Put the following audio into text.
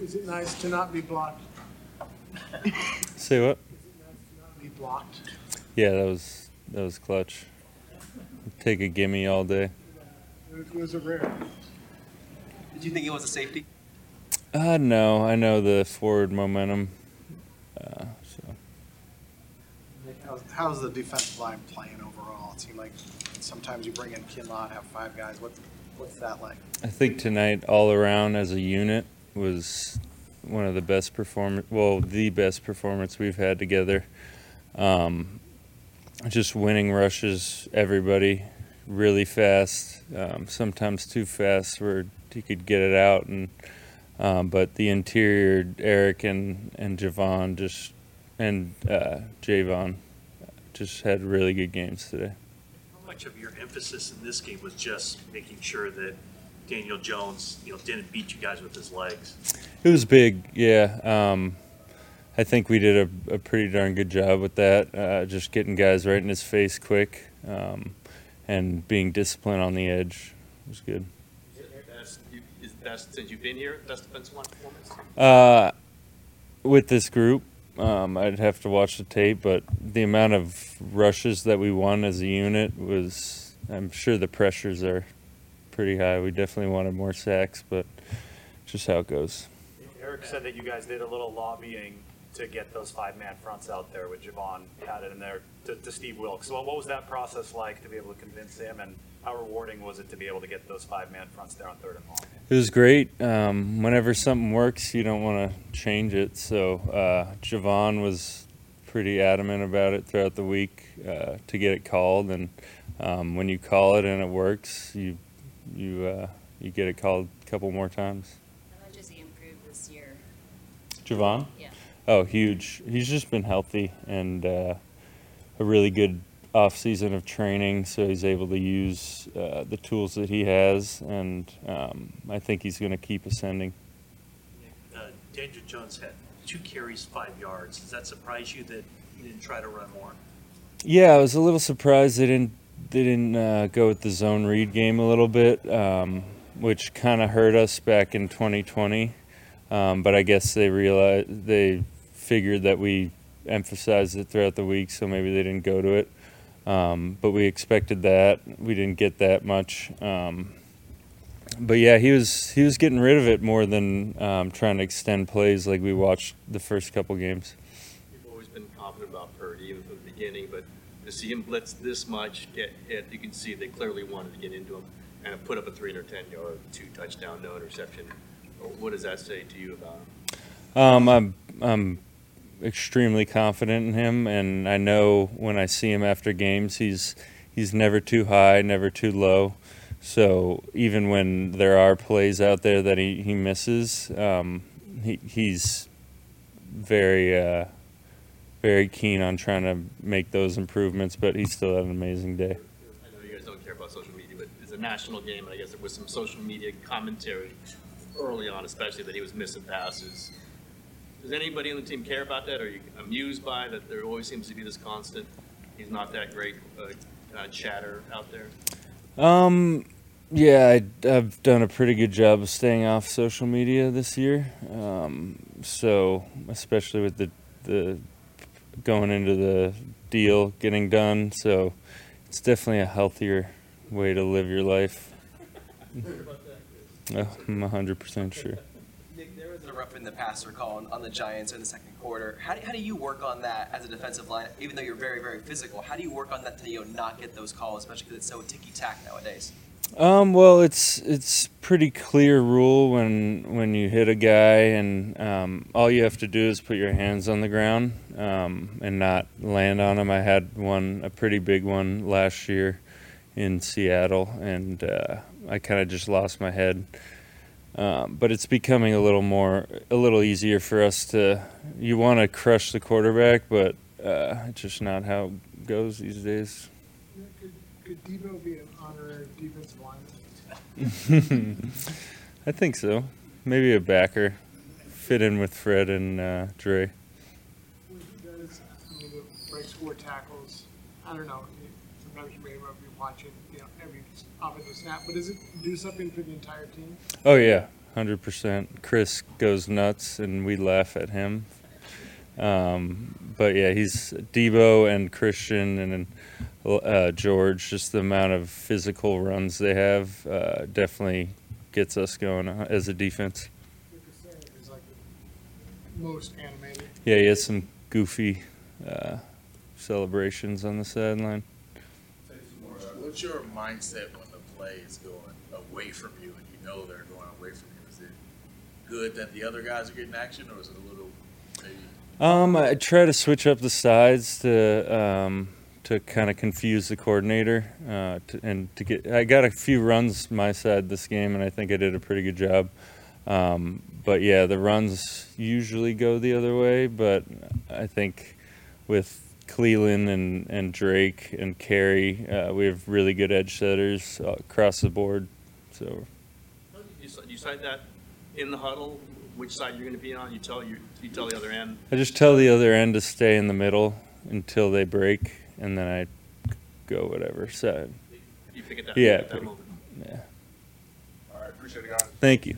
Is it nice to not be blocked? Say what? Not be blocked? Yeah, that was that was clutch. Take a gimme all day. It was a rare. Did you think it was a safety? Uh, no, I know the forward momentum. Uh, so How's, how's the defensive line playing overall? It seemed like sometimes you bring in Kinlaw, and have five guys. What, what's that like? I think tonight, all around as a unit, was one of the best performance. Well, the best performance we've had together. Um, just winning rushes, everybody really fast. Um, sometimes too fast, where he could get it out, and um, but the interior, Arik and and Javon just and uh, Javon just had really good games today. How much of your emphasis in this game was just making sure that Daniel Jones, you know, didn't beat you guys with his legs? It was big, yeah. Um, I think we did a, a pretty darn good job with that. Uh, just getting guys right in his face quick, um, and being disciplined on the edge was good. That's, you, is that since you've been here, best defensive line performance? Uh, with this group, um, I'd have to watch the tape, but the amount of rushes that we won as a unit was, I'm sure the pressures are pretty high. We definitely wanted more sacks, but just how it goes. Arik said that you guys did a little lobbying to get those five-man fronts out there with Javon added in there to, to Steve Wilks. So what was that process like to be able to convince him, and how rewarding was it to be able to get those five-man fronts there on third and long? It was great. Um, whenever something works, you don't want to change it. So uh, Javon was pretty adamant about it throughout the week uh, to get it called, and um, when you call it and it works, you you uh, you get it called a couple more times. How much has he improved this year? Javon? Yeah. Oh, huge. He's just been healthy and uh, a really good off season of training, so he's able to use uh, the tools that he has, and um, I think he's going to keep ascending. Uh, Daniel Jones had two carries, five yards. Does that surprise you that he didn't try to run more? Yeah, I was a little surprised they didn't they didn't uh, go with the zone read game a little bit, um, which kind of hurt us back in 2020. Um, but I guess they realized they figured that we emphasized it throughout the week, so maybe they didn't go to it. Um, but we expected that. We didn't get that much. Um, but yeah, he was he was getting rid of it more than um, trying to extend plays like we watched the first couple games. You've always been confident about Purdy from the beginning, but to see him blitz this much, get hit, you can see they clearly wanted to get into him and put up a 310 yard, two touchdown, no interception. What does that say to you about him? Um, I'm I'm extremely confident in him, and I know when I see him after games, he's he's never too high, never too low. So even when there are plays out there that he he misses, um, he he's very uh, very keen on trying to make those improvements. But he still had an amazing day. I know you guys don't care about social media, but it's a national game, and I guess there was some social media commentary early on, especially that he was missing passes. Does anybody on the team care about that? Or Are you amused by that? There always seems to be this constant. He's not that great uh, uh, chatter out there. Um, yeah, I, I've done a pretty good job of staying off social media this year. Um, so especially with the the going into the deal getting done, so it's definitely a healthier way to live your life. Oh, I'm hundred percent sure. Nick, there was a rough in the passer call on, on the Giants in the second quarter. How do, how do you work on that as a defensive line, even though you're very, very physical? How do you work on that to you know, not get those calls, especially because it's so ticky tack nowadays? Um, well, it's it's pretty clear rule when when you hit a guy, and um, all you have to do is put your hands on the ground um, and not land on him. I had one, a pretty big one last year in Seattle, and uh, I kind of just lost my head. Um, but it's becoming a little more, a little easier for us to. You want to crush the quarterback, but uh, it's just not how it goes these days. Could, could Debo be an honorary defensive lineman? I think so. Maybe a backer. Fit in with Fred and uh, Dre. Is, I mean, breaks four tackles. I don't know. Sometimes you may be watching, you know, every offensive snap, but does it do something for the entire team? Oh yeah, hundred percent. Chris goes nuts, and we laugh at him. Um, but yeah, he's Debo and Christian and uh, George. Just the amount of physical runs they have uh, definitely gets us going uh, as a defense. Lucas Sarah is like most animated. Yeah, he has some goofy uh, celebrations on the sideline. What's your mindset when the play is going away from you and you know they're going away from you? Is it good that the other guys are getting action, or is it a little maybe? Um, I try to switch up the sides to um, to kind of confuse the coordinator, uh, to, and to get. I got a few runs my side this game, and I think I did a pretty good job. Um, but yeah, the runs usually go the other way. But I think with Clelin and, and Drake and Carey, uh, we have really good edge setters across the board. So You decide that in the huddle, which side you're gonna be on, you tell, you, you tell the other end, I just tell the other end to stay in the middle until they break, and then I go whatever side. you pick it that, Yeah, at that pick- moment. Yeah. All right, appreciate it, guys. Thank you.